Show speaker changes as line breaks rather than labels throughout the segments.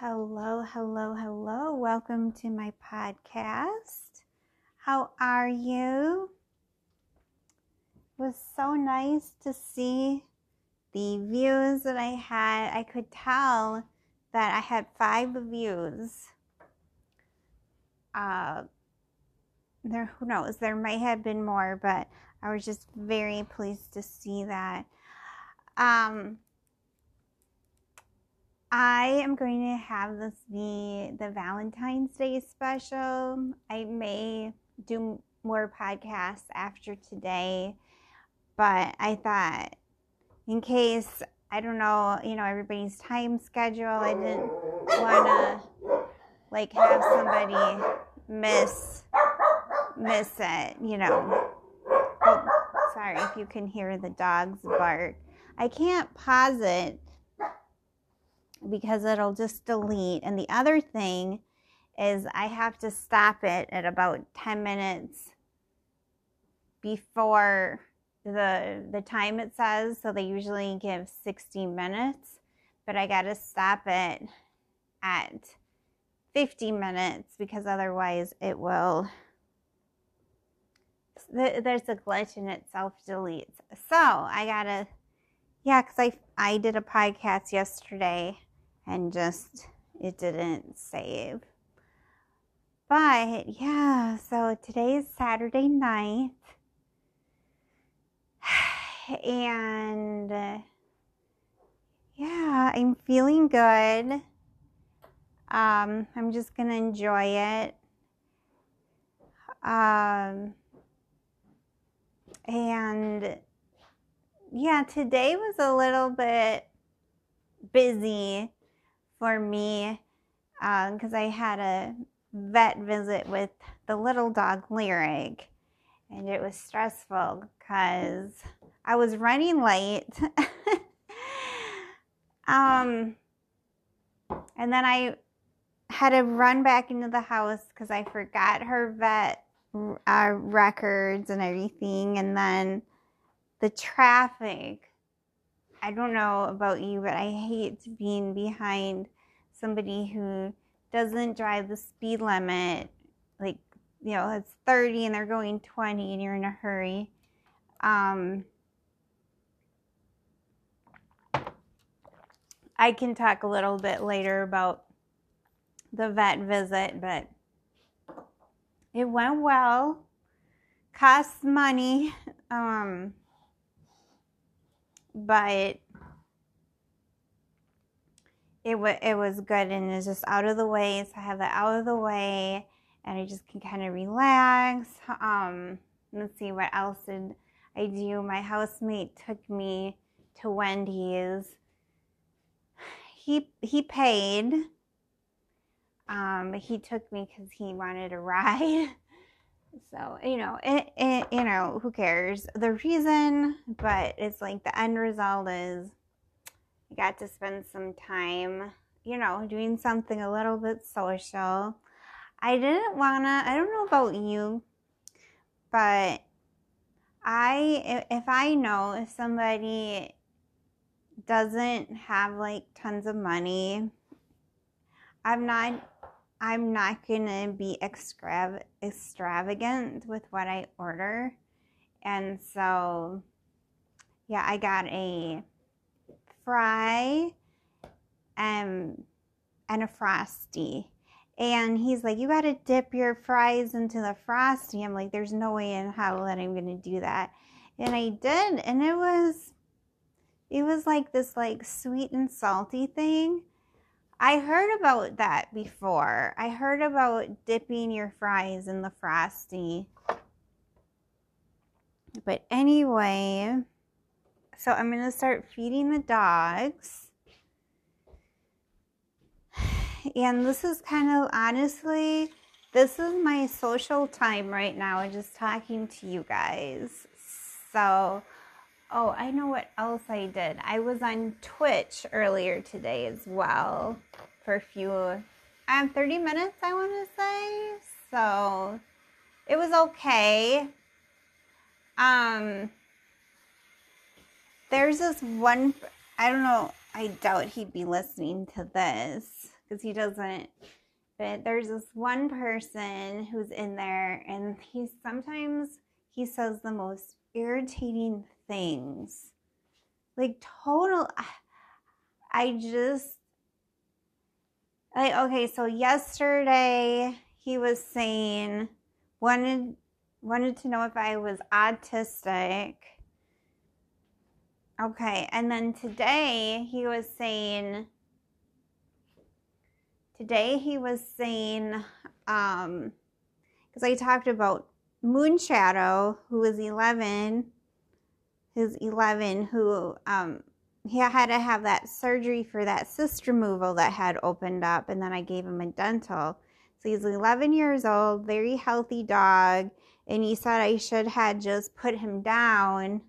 Hello, hello, hello. Welcome to my podcast. How are you? It was so nice to see the views that I had. I could tell that I had five views. Uh, there, who knows? There might have been more, but I was just very pleased to see that. Um, I am going to have this be the Valentine's Day special. I may do more podcasts after today, but I thought in case I don't know, you know, everybody's time schedule, I didn't want to like have somebody miss miss it, you know. Oh, sorry if you can hear the dogs bark. I can't pause it because it'll just delete. And the other thing is I have to stop it at about 10 minutes before the the time it says. So they usually give 60 minutes, but I got to stop it at 50 minutes because otherwise it will there's a glitch and it self deletes. So I gotta, yeah, because I I did a podcast yesterday and just it didn't save. But yeah, so today is Saturday night. And yeah, I'm feeling good. Um, I'm just gonna enjoy it. Um, and yeah, today was a little bit busy for me because uh, I had a vet visit with the little dog Lyric, and it was stressful because I was running late. um, and then I had to run back into the house because I forgot her vet uh, records and everything, and then the traffic I don't know about you, but I hate being behind somebody who doesn't drive the speed limit. Like, you know, it's 30 and they're going 20 and you're in a hurry. Um, I can talk a little bit later about the vet visit, but it went well. Costs money. Um, but it was it was good and it's just out of the way. So I have that out of the way, and I just can kind of relax. Um, let's see what else did I do. My housemate took me to Wendy's. He he paid. Um, he took me because he wanted a ride. So, you know, it, it, you know, who cares? The reason, but it's like the end result is you got to spend some time, you know, doing something a little bit social. I didn't want to, I don't know about you, but I, if I know if somebody doesn't have like tons of money, I'm not I'm not gonna be extrav- extravagant with what I order. And so, yeah, I got a fry um, and a frosty. And he's like, You gotta dip your fries into the frosty. I'm like, There's no way in hell that I'm gonna do that. And I did, and it was it was like this like sweet and salty thing I heard about that before. I heard about dipping your fries in the frosty. But anyway, so I'm going to start feeding the dogs. And this is kind of honestly, this is my social time right now, just talking to you guys. So, Oh, I know what else I did. I was on Twitch earlier today as well for a few, um, 30 minutes, I want to say. So it was okay. Um, there's this one, I don't know, I doubt he'd be listening to this because he doesn't. But there's this one person who's in there, and he sometimes he says the most irritating things, like total. I just like okay. So yesterday he was saying wanted wanted to know if I was autistic. Okay, and then today he was saying today he was saying um because I talked about Moonshadow, who was 11, who's 11, who um he had to have that surgery for that cyst removal that had opened up, and then I gave him a dental. So he's 11 years old, very healthy dog, and he said I should have just put him down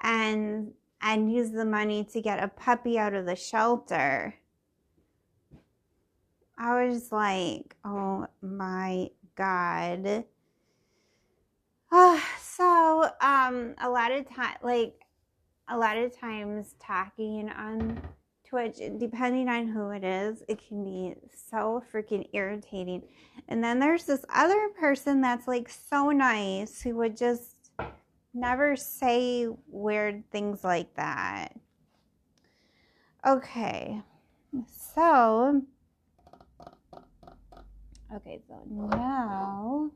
and and use the money to get a puppy out of the shelter. I was like, oh my god. Uh, so um a lot of time like a lot of times talking on Twitch, depending on who it is, it can be so freaking irritating. And then there's this other person that's like so nice who would just never say weird things like that. Okay, so, okay, so now.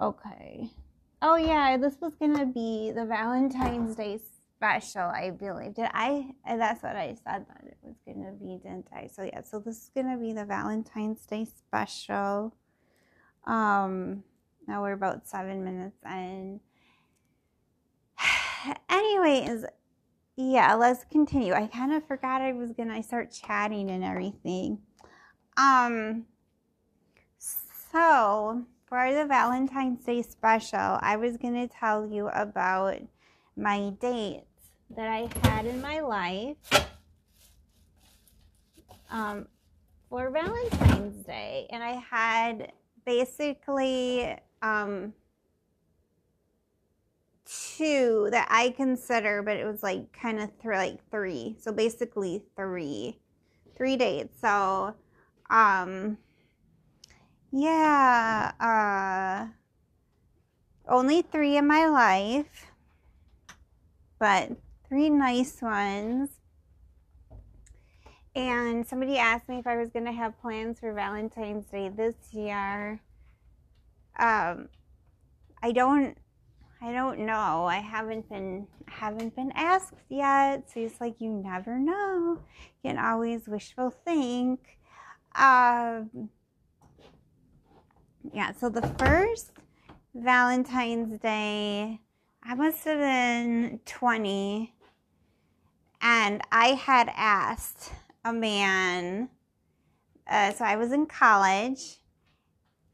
Okay. Oh yeah, this was gonna be the Valentine's Day special, I believe. Did I? That's what I said that gonna be, didn't? So yeah, so this is gonna be the Valentine's Day special. Um, now we're about seven minutes in. Anyways, yeah, let's continue. I kind of forgot I was gonna start chatting and everything. Um, so for the Valentine's Day special, I was to tell you about my dates that I had in my life um, for Valentine's Day. And I had basically um, two that I consider, but it was like kind of th- like three. So basically three, three dates. So, um, yeah, uh, only three in my life, but three nice ones. And somebody asked me if I was going to have plans for Valentine's Day this year. Um, I don't, I don't know. I haven't been, haven't been asked yet. So it's like you never know. You can always wishful think. Um yeah, so the first Valentine's Day, I must have been 20, and I had asked a man, uh, so I was in college,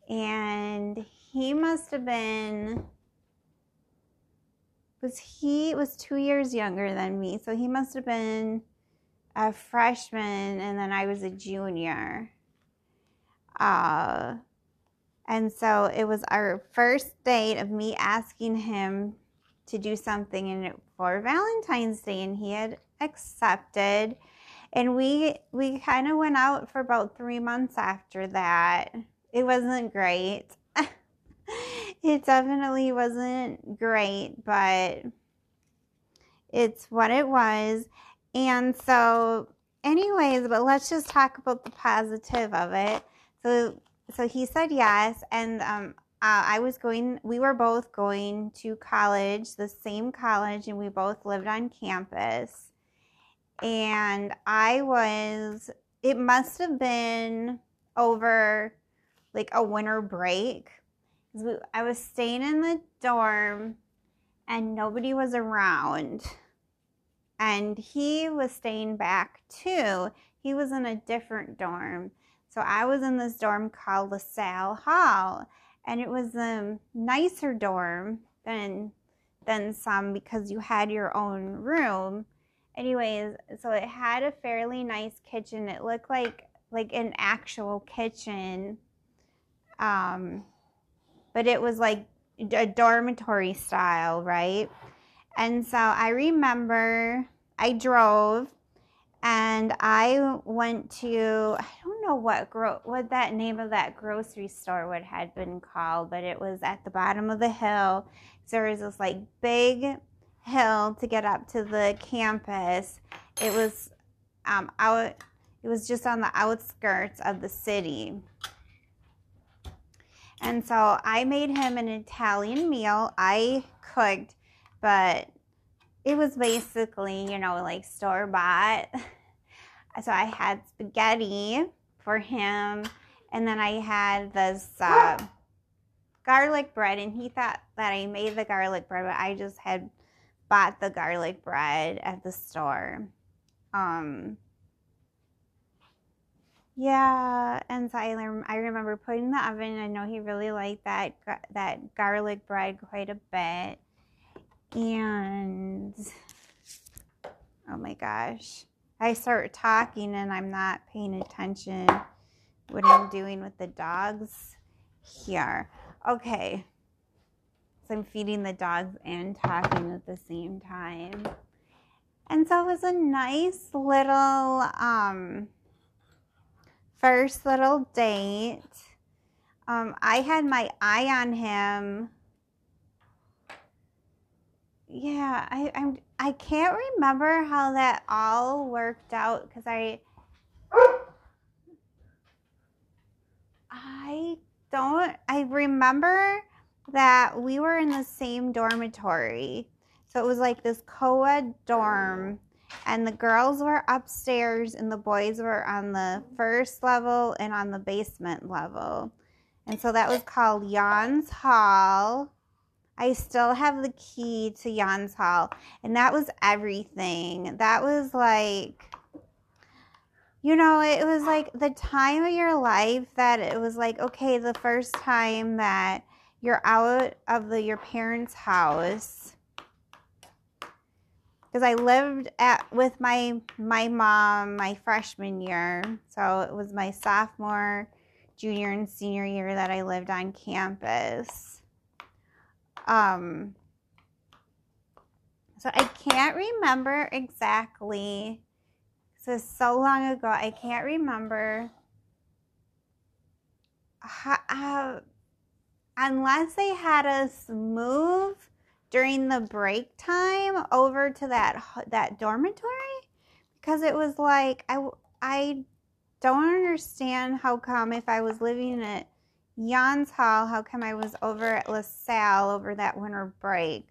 and he must have been was he was two years younger than me so he must have been a freshman and then i was a junior uh and so it was our first date of me asking him to do something in for Valentine's Day and he had accepted. And we we kind of went out for about 3 months after that. It wasn't great. it definitely wasn't great, but it's what it was. And so anyways, but let's just talk about the positive of it. So so he said yes, and um, uh, I was going. We were both going to college, the same college, and we both lived on campus. And I was. It must have been over like a winter break. I was staying in the dorm, and nobody was around. And he was staying back too. He was in a different dorm so I was in this dorm called LaSalle Hall, and it was a nicer dorm than than some because you had your own room. Anyways, so it had a fairly nice kitchen. It looked like like an actual kitchen. Um, but it was like a dormitory style, right? And so I remember I drove and I went to I don't know what gro- what that name of that grocery store would had been called, but it was at the bottom of the hill. So there was this like big hill to get up to the campus. It was um, out. It was just on the outskirts of the city. And so I made him an Italian meal. I cooked, but it was basically, you know, like store bought. So I had spaghetti for him, and then I had this uh, garlic bread, and he thought that I made the garlic bread, but I just had bought the garlic bread at the store. Um, yeah, and so I, I remember putting in the oven. I know he really liked that that garlic bread quite a bit, and oh my gosh, I start talking and I'm not paying attention what I'm doing with the dogs here. Okay, I'm feeding the dogs and talking at the same time, and so it was a nice little um first little date. Um, I had my eye on him. Yeah, I I'm I can't remember how that all worked out because I I don't I remember that we were in the same dormitory. So it was like this co-ed dorm and the girls were upstairs and the boys were on the first level and on the basement level. And so that was called Jan's Hall. I still have the key to Jan's Hall, and that was everything. That was like, you know, it was like the time of your life that it was like, okay, the first time that you're out of the your parents' house because I lived at with my my mom my freshman year. So it was my sophomore, junior, and senior year that I lived on campus. Um. So I can't remember exactly. So so long ago, I can't remember. How, uh, unless they had us move during the break time over to that that dormitory? Because it was like I I don't understand how come if I was living at Jan's Hall, how come I was over at LaSalle over that winter break?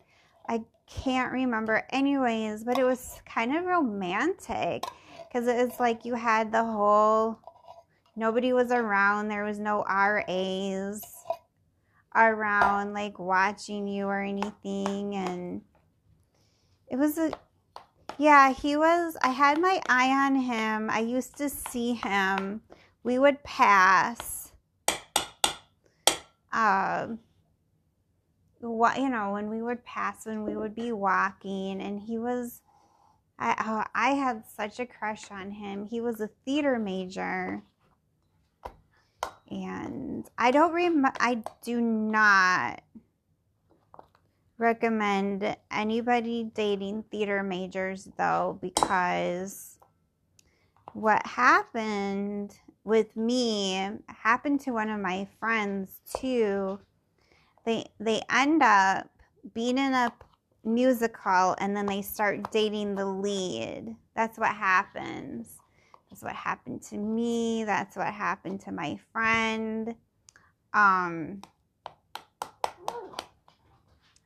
I can't remember. Anyways, but it was kind of romantic because it was like you had the whole nobody was around, there was no RAs around like watching you or anything and it was a yeah he was i had my eye on him. I used to see him. We would pass. Um what you know when we would pass when we would be walking and he was I, oh, I had such a crush on him. He was a theater major and I don't rem I do not recommend anybody dating theater majors though because what happened with me happened to one of my friends too. They they end up being in a musical and then they start dating the lead. That's what happens. That's what happened to me. That's what happened to my friend. Um,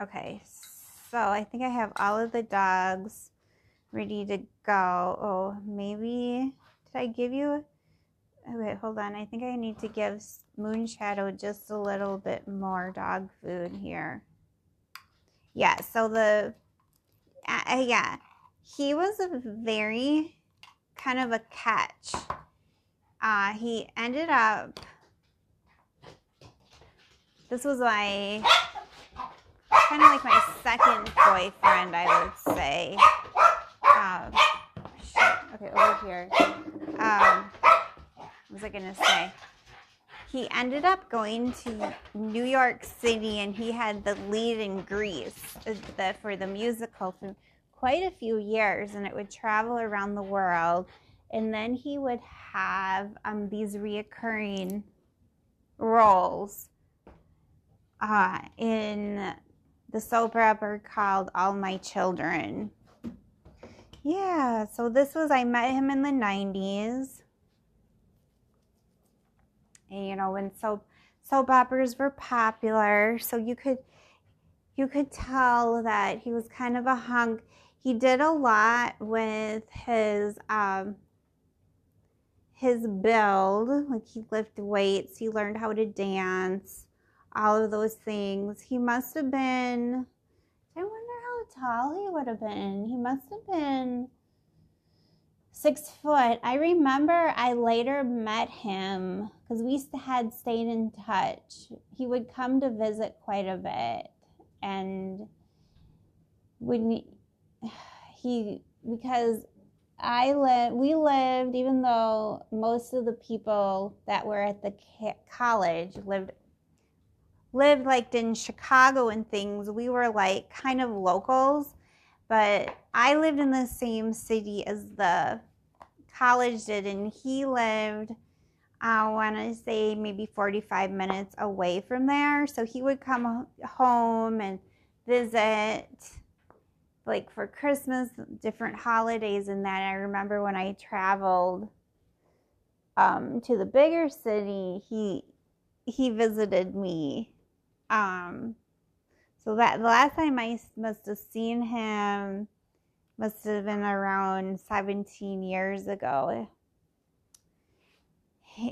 okay, so I think I have all of the dogs ready to go. Oh, maybe did I give you? Oh, wait, hold on. I think I need to give Moonshadow just a little bit more dog food here. Yeah, so the uh, yeah, he was a very kind of a catch. Uh, he ended up, this was my, kind of like my second boyfriend, I would say. Um, okay, over here. Um, what was I going to say? he ended up going to New York City and he had the lead in Grease uh, the, for the musical quite a few years and it would travel around the world. And then he would have um, these reoccurring roles uh, in the soap opera called All My Children. Yeah, so this was, I met him in the 90s. And, you know, when soap, soap operas were popular, so you could, you could tell that he was kind of a hunk. He did a lot with his, um, his build, like he lifted weights, he learned how to dance, all of those things. He must have been, I wonder how tall he would have been. He must have been six foot. I remember I later met him because we had stayed in touch. He would come to visit quite a bit. And when he, because I lived, we lived, even though most of the people that were at the college lived lived like in Chicago and things, we were like kind of locals. But I lived in the same city as the college did, and he lived, I want to say, maybe 45 minutes away from there. So he would come home and visit, like for Christmas, different holidays, and that. I remember when I traveled um, to the bigger city, he he visited me um, so that the last time I must have seen him must have been around 17 years ago.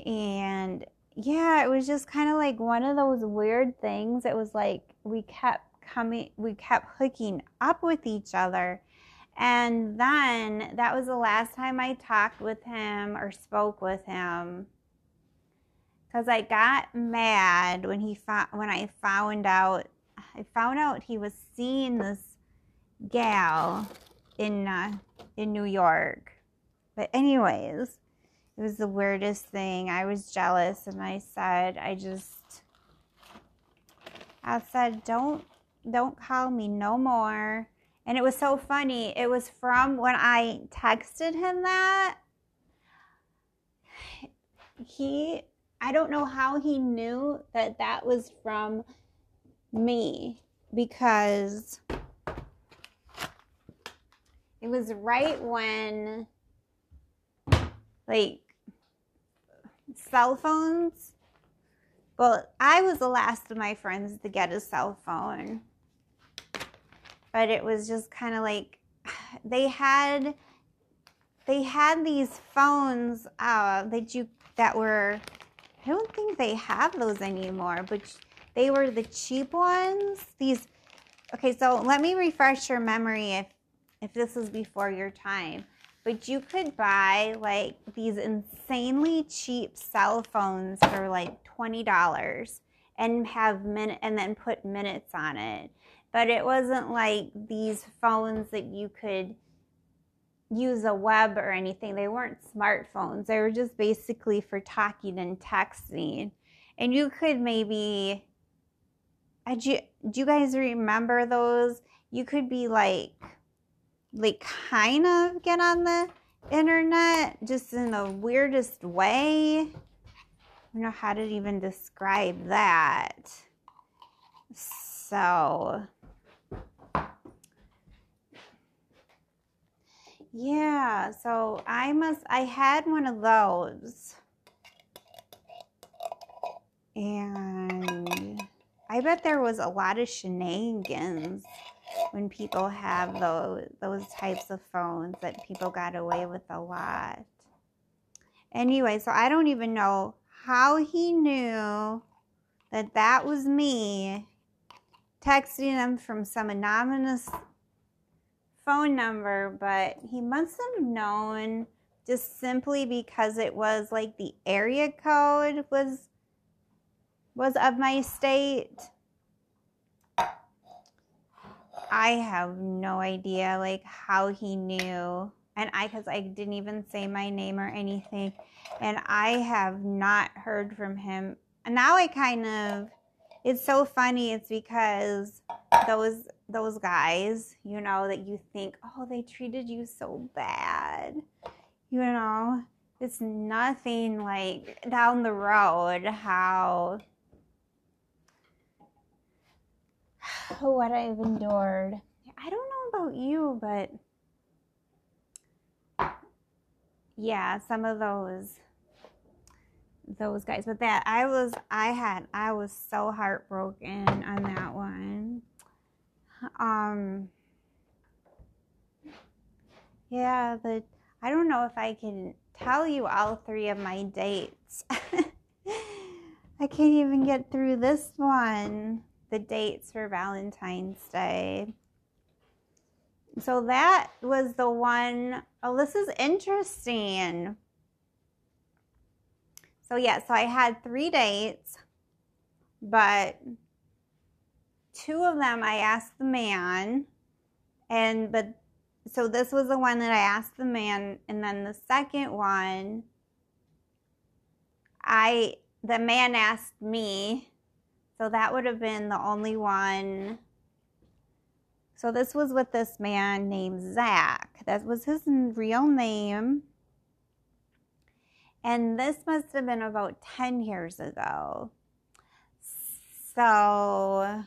And yeah, it was just kind of like one of those weird things. It was like we kept coming, we kept hooking up with each other. And then that was the last time I talked with him or spoke with him because I got mad when he found when I found out I found out he was seeing this gal in uh, in New York. But anyways, it was the weirdest thing. I was jealous and I said I just I said don't don't call me no more. And it was so funny. It was from when I texted him that he I don't know how he knew that that was from me because it was right when like cell phones well i was the last of my friends to get a cell phone but it was just kind of like they had they had these phones uh, that you that were I don't think they have those anymore, but they were the cheap ones. These, okay, so let me refresh your memory if, if this is before your time. But you could buy like these insanely cheap cell phones for like $20 and have minute and then put minutes on it. But it wasn't like these phones that you could use a web or anything. They weren't smartphones. They were just basically for talking and texting. And you could maybe do you, do you guys remember those? You could be like like kind of get on the internet just in the weirdest way. I don't know how to even describe that. So Yeah, so I must, I had one of those. And I bet there was a lot of shenanigans when people have those, those types of phones that people got away with a lot. Anyway, so I don't even know how he knew that that was me texting him from some anonymous phone number, but he must have known just simply because it was like the area code was was of my state. I have no idea like how he knew and I cuz I didn't even say my name or anything and I have not heard from him And now I kind of it's so funny it's because those those guys, you know, that you think, "Oh, they treated you so bad." You know, it's nothing like down the road how what I've endured. I don't know about you, but yeah, some of those those guys. But that I was I had I was so heartbroken on that one. Um yeah, the I don't know if I can tell you all three of my dates. I can't even get through this one. The dates for Valentine's Day. So that was the one. Oh, this is interesting. So, yeah, so I had three dates, but two of them I asked the man, and but so this was the one that I asked the man, and then the second one, I the man asked me, so that would have been the only one. So this was with this man named Zach. That was his real name. And this must have been about 10 years ago. So,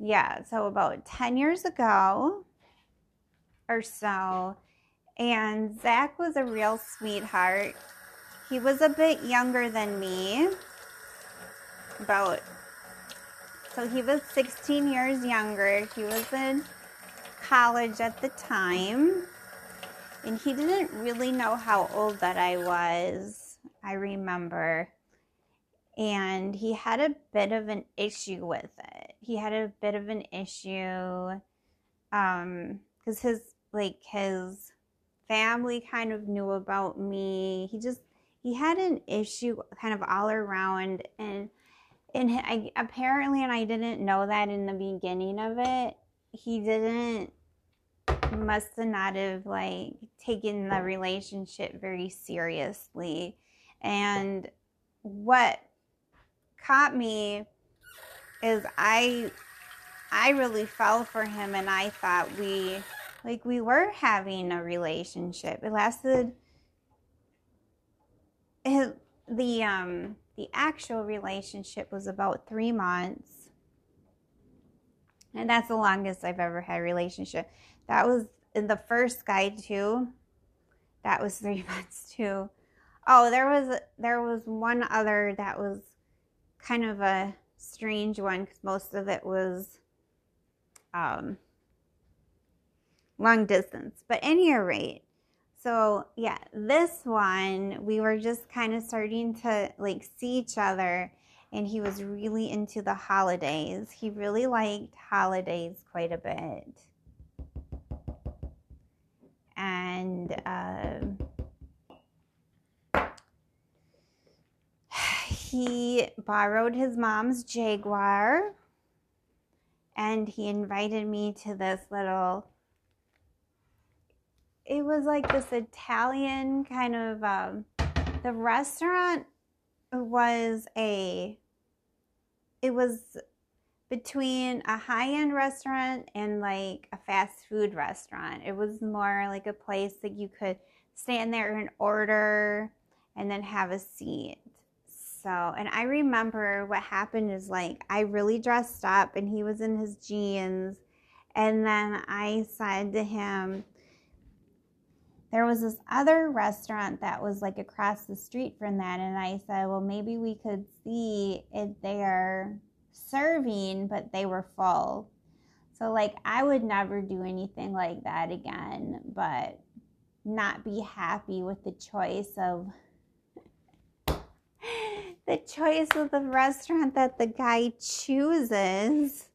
yeah, so about 10 years ago, or so. And Zach was a real sweetheart. He was a bit younger than me, about so he was 16 years younger. He was in college at the time. And he didn't really know how old that I was, I remember. And he had a bit of an issue with it. He had a bit of an issue um cuz his like his family kind of knew about me. He just he had an issue kind of all around and and I apparently and I didn't know that in the beginning of it. He didn't must have not have like taken the relationship very seriously. And what caught me is I I really fell for him and I thought we like we were having a relationship. It lasted it, the um the actual relationship was about 3 months. And that's the longest I've ever had a relationship. That was in the first guy too. That was 3 months too. Oh, there was there was one other that was kind of a strange one cuz most of it was um long distance. But any rate, so yeah, this one we were just kind of starting to like see each other and he was really into the holidays. He really liked holidays quite a bit. And um, he borrowed his mom's Jaguar and he invited me to this little it was like this Italian kind of um, the restaurant was a it was between a high-end restaurant and like a fast food restaurant. It was more like a place that you could stand there and order and then have a seat. So, and I remember what happened is like I really dressed up and he was in his jeans. And then I said to him, there was this other restaurant that was like across the street from that. And i said well maybe we could see if they're serving but they were full. So like i would never do anything like that again but not be happy with the choice of the choice of the restaurant that the guy chooses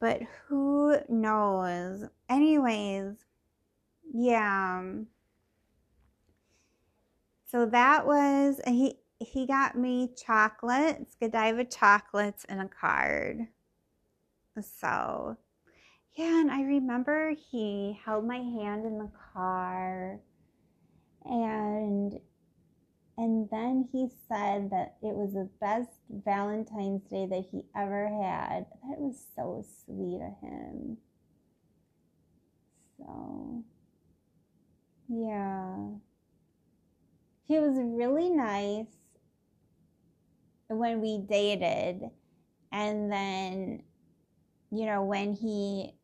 but who knows anyways yeah. So that was he he got me chocolates, Godiva chocolates and a card. So yeah, and I remember he held my hand in the car and And then he said that it was the best Valentine's Day that he ever had. That was so sweet of him. So, yeah. He was really nice when we dated. And then, you know, when he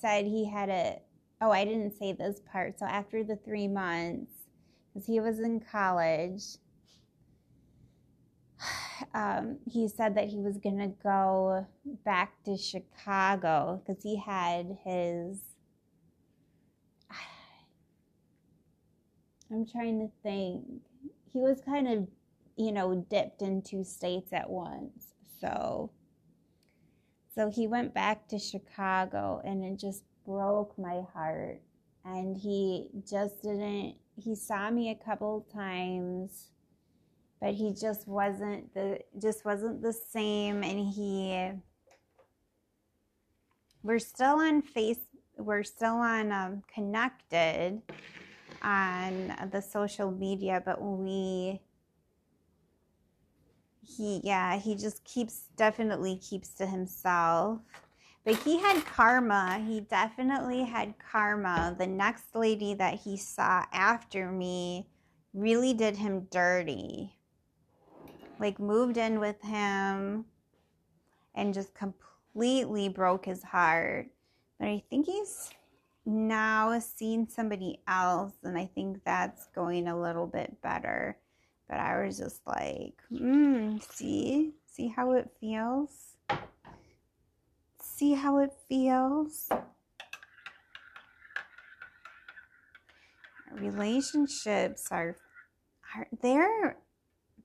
said he had a, oh, I didn't say this part. So after the three months, because he was in college, um, he said that he was going to go back to Chicago because he had his. I'm trying to think. He was kind of, you know, dipped in two states at once. So, so he went back to Chicago and it just broke my heart. And he just didn't, he saw me a couple times, but he just wasn't the, just wasn't the same. And he, we're still on face, we're still on um, connected on the social media, but we, he yeah he just keeps definitely keeps to himself but he had karma. He definitely had karma. The next lady that he saw after me really did him dirty. Like moved in with him and just completely broke his heart. But i think he's now seen somebody else and i think that's going a little bit better. But I was just like, hmm, see? See how it feels? See how it feels? Relationships are, are they're,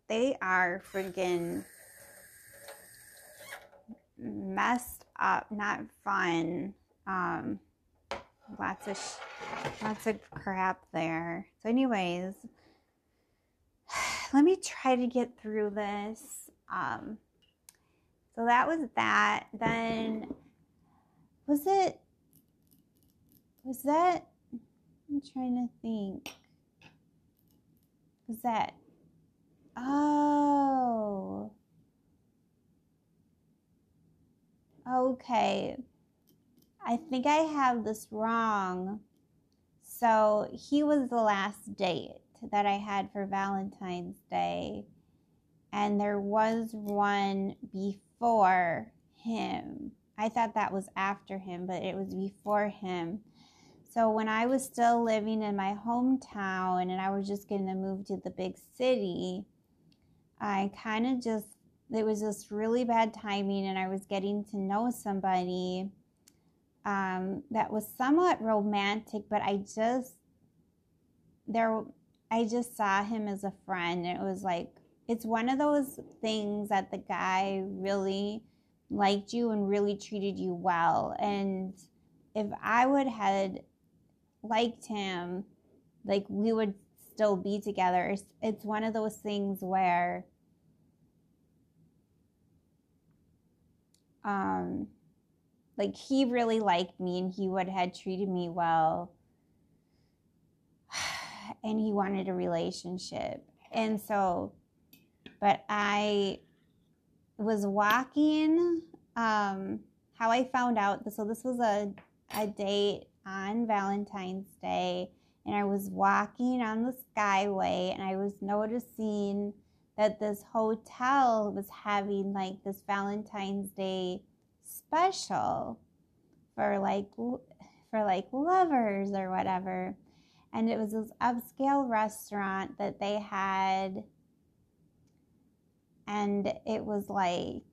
they are friggin' messed up, not fun. Um, lots of, lots of crap there. So anyways, let me try to get through this. Um, so that was that. Then was it? Was that? I'm trying to think. Was that? Oh. Okay. I think I have this wrong. So he was the last date that I had for Valentine's Day, and there was one before him. I thought that was after him, but it was before him. So when I was still living in my hometown and I was just going to move to the big city, I kind of just, it was just really bad timing, and I was getting to know somebody um, that was somewhat romantic, but I just, there, I just saw him as a friend. It was like, it's one of those things that the guy really liked you and really treated you well. And if I would had liked him, like we would still be together. It's, it's one of those things where um like he really liked me and he would had treated me well and he wanted a relationship. And so, but I was walking, um, how I found out, so this was a, a date on Valentine's Day, and I was walking on the Skyway, and I was noticing that this hotel was having like this Valentine's Day special for like for like lovers or whatever. And it was this upscale restaurant that they had and it was like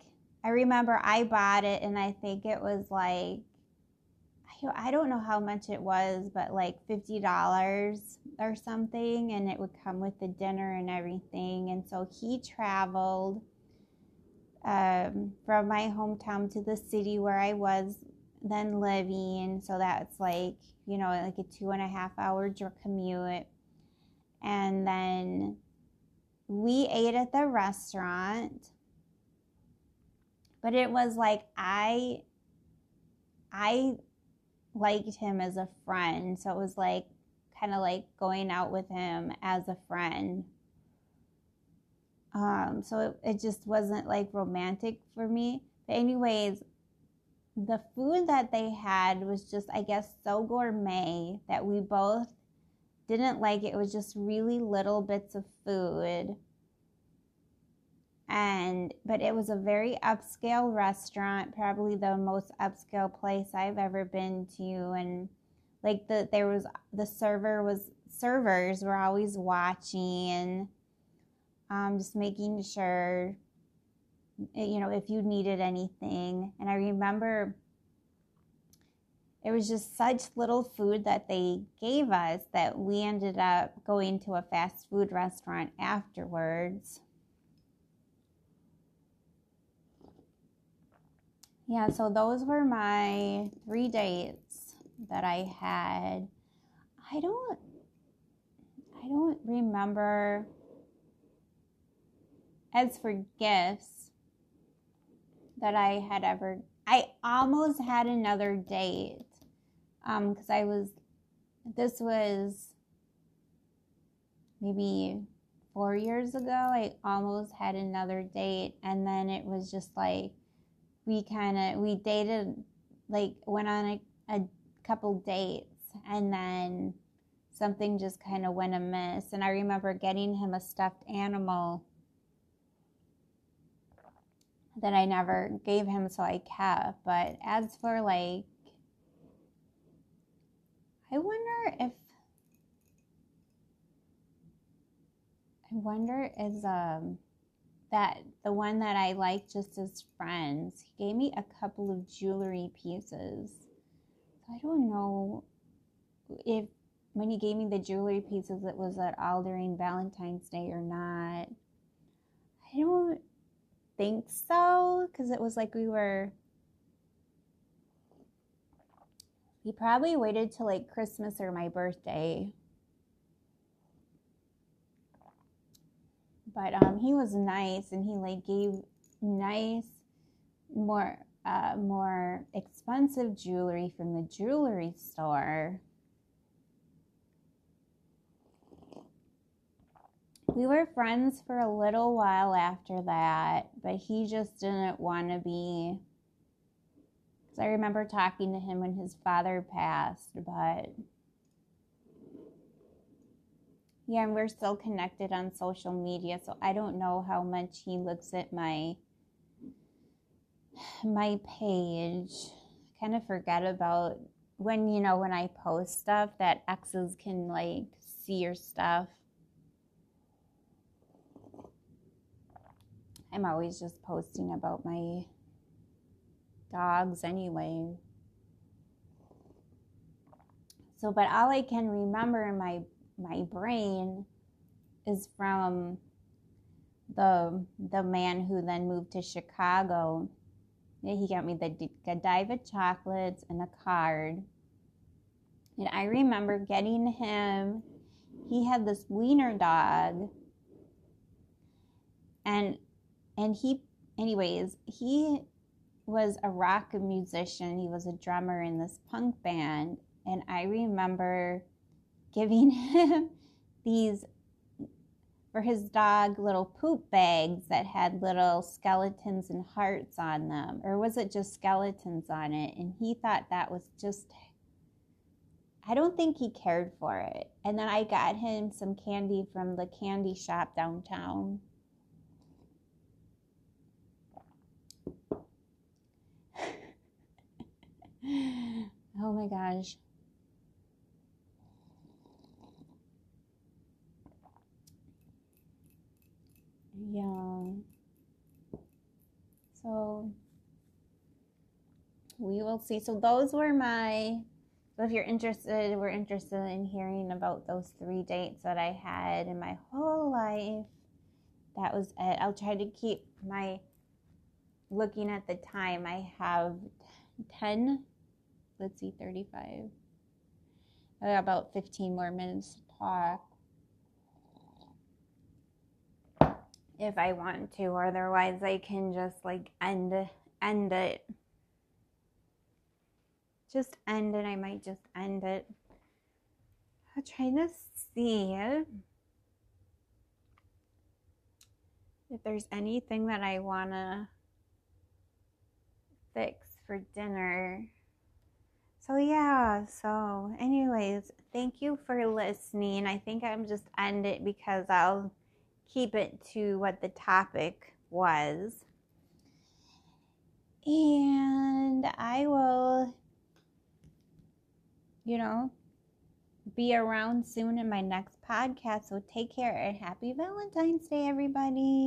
i remember i bought it and i think it was like i don't know how much it was but like $50 or something and it would come with the dinner and everything and so he traveled um, from my hometown to the city where i was then living so that's like you know, like a two and a half hour commute. And then we ate at the restaurant. But it was like I I liked him as a friend. So it was like kind of like going out with him as a friend. Um, so it, it just wasn't like romantic for me. But, anyways, the food that they had was just, I guess, so gourmet that we both didn't like it. It was just really little bits of food. And, but it was a very upscale restaurant, probably the most upscale place I've ever been to. And like the, there was, the server was, servers were always watching um, just making sure, eh, you know, if you needed anything. And I remember it was just such little food that they gave us that we ended up going to a fast food restaurant afterwards. Yeah, so those were my three dates that I had. I don't I don't remember as for gifts that I had ever, I almost had another date um because I was, this was maybe four years ago. I almost had another date, and then it was just like we kind of we dated, like went on a, a couple dates, and then something just kind of went amiss. And I remember getting him a stuffed animal that I never gave him, so I kept. But as for like, I wonder if I wonder is um that the one that I like just as friends. He gave me a couple of jewelry pieces. So I don't know if when he gave me the jewelry pieces it was at all during Valentine's Day or not. I don't think so because it was like we were he probably waited till like christmas or my birthday but um he was nice and he like gave nice more uh more expensive jewelry from the jewelry store we were friends for a little while after that, but he just didn't want to be. I remember talking to him when his father passed, but yeah, and we're still connected on social media, so I don't know how much he looks at my my page. I kind of forget about when you know when I post stuff that exes can like see your stuff I'm always just posting about my dogs anyway. So, but all I can remember in my my brain is from the the man who then moved to Chicago. He got me the Godiva chocolates and a card. And I remember getting him, he had this wiener dog. And and he anyways he was a rock musician he was a drummer in this punk band and i remember giving him these for his dog little poop bags that had little skeletons and hearts on them or was it just skeletons on it and he thought that was just I don't think he cared for it. And then I got him some candy from the candy shop downtown. Oh my gosh. Yeah. So we will see. So those were my so if you're interested, we're interested in hearing about those three dates that I had in my whole life. That was it. I'll try to keep my looking at the time. I have 10 let's see, 35. I got about 15 more minutes to talk. If I want to, otherwise I can just like end end it. Just end it. I might just end it. I'm trying to see. if there's anything that I want to fix for dinner. So, yeah, so, anyways, thank you for listening. I think I'm just end it because I'll keep it to what the topic was. And I will, you know, be around soon in my next podcast. So take care and happy Valentine's Day, everybody.